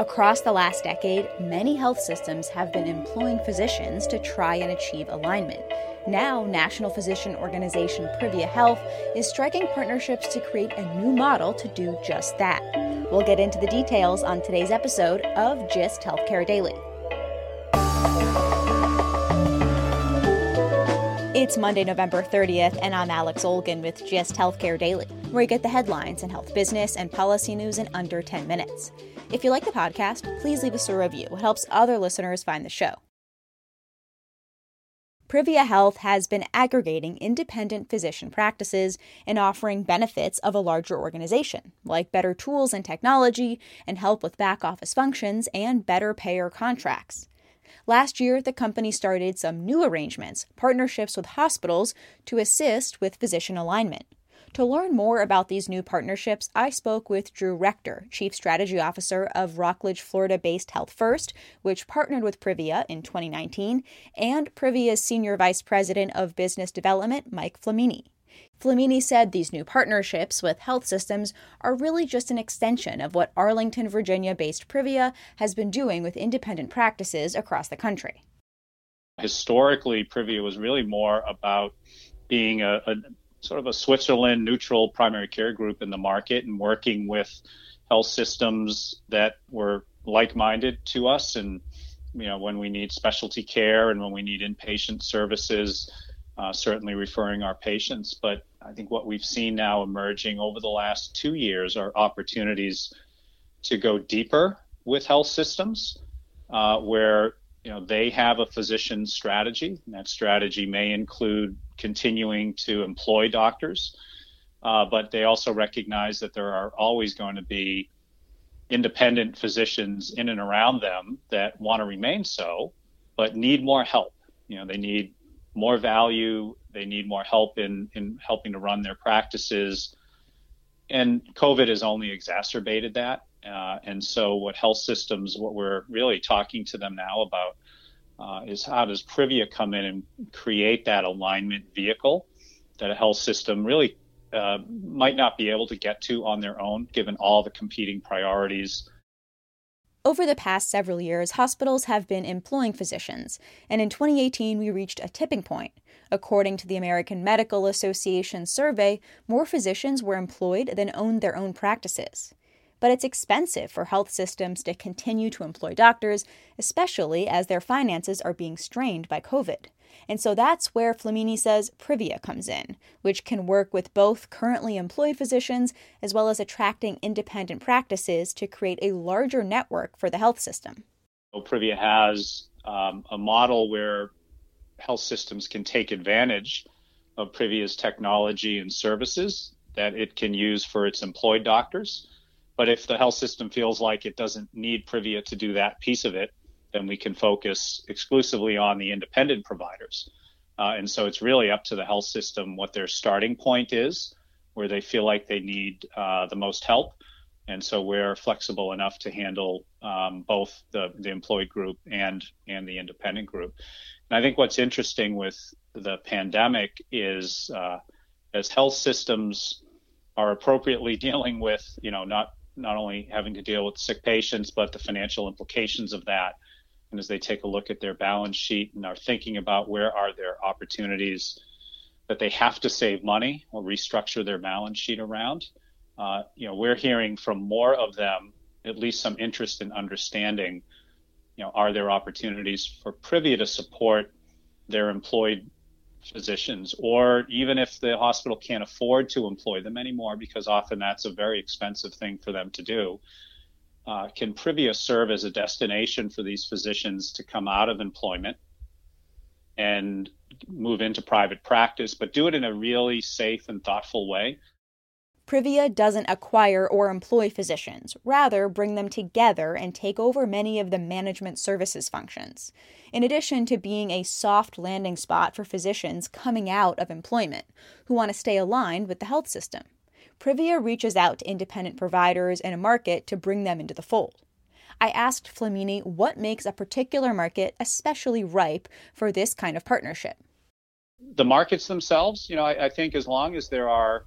Across the last decade, many health systems have been employing physicians to try and achieve alignment. Now, National Physician Organization Privia Health is striking partnerships to create a new model to do just that. We'll get into the details on today's episode of GIST Healthcare Daily. It's Monday, November 30th, and I'm Alex Olgin with GIST Healthcare Daily, where you get the headlines in health business and policy news in under 10 minutes. If you like the podcast, please leave us a review. It helps other listeners find the show. Privia Health has been aggregating independent physician practices and offering benefits of a larger organization, like better tools and technology, and help with back office functions and better payer contracts. Last year, the company started some new arrangements, partnerships with hospitals to assist with physician alignment. To learn more about these new partnerships, I spoke with Drew Rector, Chief Strategy Officer of Rockledge, Florida based Health First, which partnered with Privia in 2019, and Privia's Senior Vice President of Business Development, Mike Flamini. Flamini said these new partnerships with health systems are really just an extension of what Arlington, Virginia based Privia has been doing with independent practices across the country. Historically, Privia was really more about being a, a sort of a Switzerland neutral primary care group in the market and working with health systems that were like-minded to us and you know when we need specialty care and when we need inpatient services uh, certainly referring our patients. But i think what we've seen now emerging over the last two years are opportunities to go deeper with health systems uh, where you know they have a physician strategy. And that strategy may include continuing to employ doctors uh, but they also recognize that there are always going to be independent physicians in and around them that want to remain so but need more help. You know they need more value they need more help in in helping to run their practices and covid has only exacerbated that uh, and so, what health systems, what we're really talking to them now about uh, is how does Privia come in and create that alignment vehicle that a health system really uh, might not be able to get to on their own, given all the competing priorities. Over the past several years, hospitals have been employing physicians, and in 2018 we reached a tipping point. According to the American Medical Association survey, more physicians were employed than owned their own practices but it's expensive for health systems to continue to employ doctors, especially as their finances are being strained by COVID. And so that's where Flamini says Privia comes in, which can work with both currently employed physicians as well as attracting independent practices to create a larger network for the health system. Privia has um, a model where health systems can take advantage of Privia's technology and services that it can use for its employed doctors but if the health system feels like it doesn't need Privia to do that piece of it, then we can focus exclusively on the independent providers. Uh, and so it's really up to the health system what their starting point is, where they feel like they need uh, the most help. And so we're flexible enough to handle um, both the, the employed group and and the independent group. And I think what's interesting with the pandemic is uh, as health systems are appropriately dealing with, you know, not not only having to deal with sick patients, but the financial implications of that. And as they take a look at their balance sheet and are thinking about where are their opportunities that they have to save money or restructure their balance sheet around. Uh, you know, we're hearing from more of them at least some interest in understanding, you know, are there opportunities for Privia to support their employed physicians, or even if the hospital can't afford to employ them anymore, because often that's a very expensive thing for them to do. Uh, can Privia serve as a destination for these physicians to come out of employment and move into private practice, but do it in a really safe and thoughtful way? Privia doesn't acquire or employ physicians, rather, bring them together and take over many of the management services functions. In addition to being a soft landing spot for physicians coming out of employment who want to stay aligned with the health system, Privia reaches out to independent providers in a market to bring them into the fold. I asked Flamini what makes a particular market especially ripe for this kind of partnership. The markets themselves, you know, I, I think as long as there are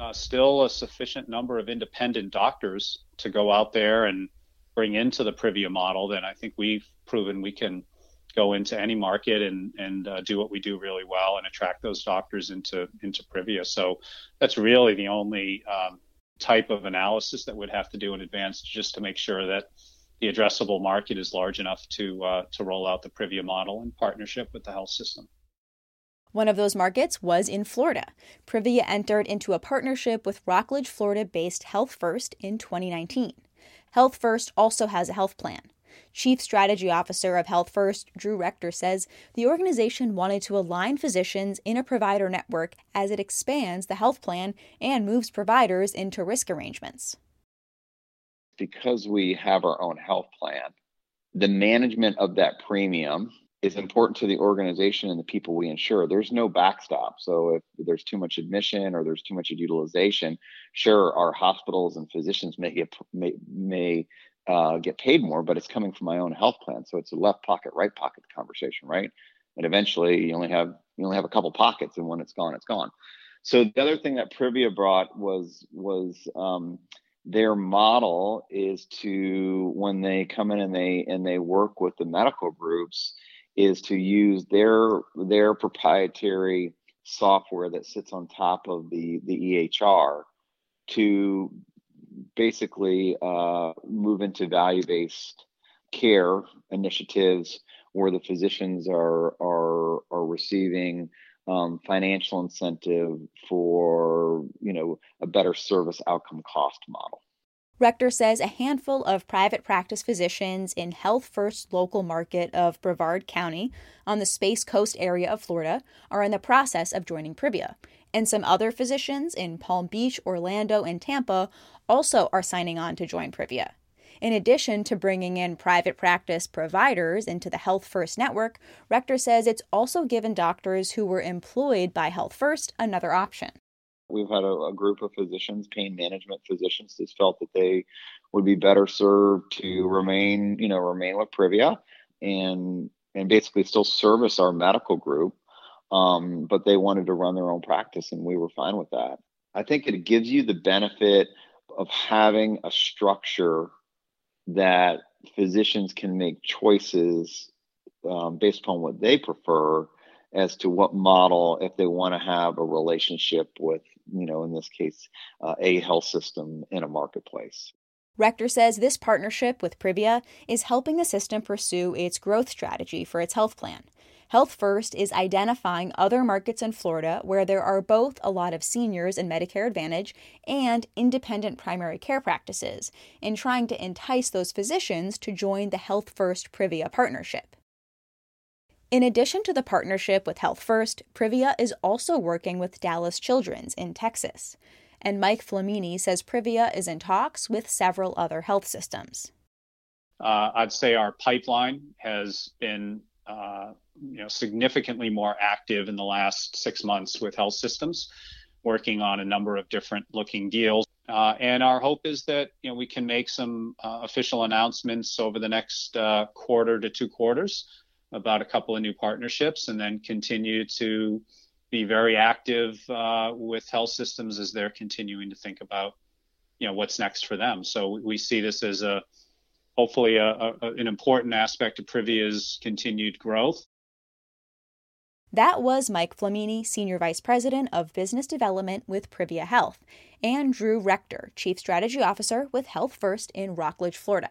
uh, still a sufficient number of independent doctors to go out there and bring into the Privia model, then I think we've proven we can go into any market and and uh, do what we do really well and attract those doctors into into Privia. So that's really the only um, type of analysis that we'd have to do in advance just to make sure that the addressable market is large enough to uh, to roll out the Privia model in partnership with the health system. One of those markets was in Florida. Privia entered into a partnership with Rockledge, Florida based Health First in 2019. Health First also has a health plan. Chief Strategy Officer of Health First, Drew Rector, says the organization wanted to align physicians in a provider network as it expands the health plan and moves providers into risk arrangements. Because we have our own health plan, the management of that premium is important to the organization and the people we insure. There's no backstop. So if there's too much admission or there's too much utilization, sure, our hospitals and physicians may get may, may uh, get paid more, but it's coming from my own health plan. So it's a left pocket, right pocket conversation, right? And eventually, you only have you only have a couple pockets, and when it's gone, it's gone. So the other thing that Privia brought was was um, their model is to when they come in and they and they work with the medical groups is to use their their proprietary software that sits on top of the the EHR to basically uh, move into value-based care initiatives where the physicians are are are receiving um, financial incentive for you know a better service outcome cost model. Rector says a handful of private practice physicians in Health First local market of Brevard County on the Space Coast area of Florida are in the process of joining Privia, and some other physicians in Palm Beach, Orlando, and Tampa also are signing on to join Privia. In addition to bringing in private practice providers into the Health First network, Rector says it's also given doctors who were employed by Health First another option. We've had a, a, group of physicians, pain management physicians, that felt that they would be better served to remain, you know, remain with Privia and and basically still service our medical group. Um, but they wanted to run their own practice, and we were fine with that. I think it gives you the benefit of having a structure that physicians can make choices um, based upon what they prefer as to what model if they want to have a relationship with you know, in this case, uh, a health system in a marketplace. Rector says this partnership with Privia is helping the system pursue its growth strategy for its health plan. Health First is identifying other markets in Florida where there are both a lot of seniors in Medicare Advantage and independent primary care practices, and trying to entice those physicians to join the Health First Privia partnership. In addition to the partnership with Health First, Privia is also working with Dallas Children's in Texas. And Mike Flamini says Privia is in talks with several other health systems. Uh, I'd say our pipeline has been uh, you know, significantly more active in the last six months with health systems, working on a number of different looking deals. Uh, and our hope is that you know we can make some uh, official announcements over the next uh, quarter to two quarters about a couple of new partnerships and then continue to be very active uh, with health systems as they're continuing to think about you know what's next for them so we see this as a hopefully a, a, an important aspect of Privia's continued growth That was Mike Flamini, Senior Vice President of Business Development with Privia Health, and Drew Rector, Chief Strategy Officer with Health First in Rockledge, Florida.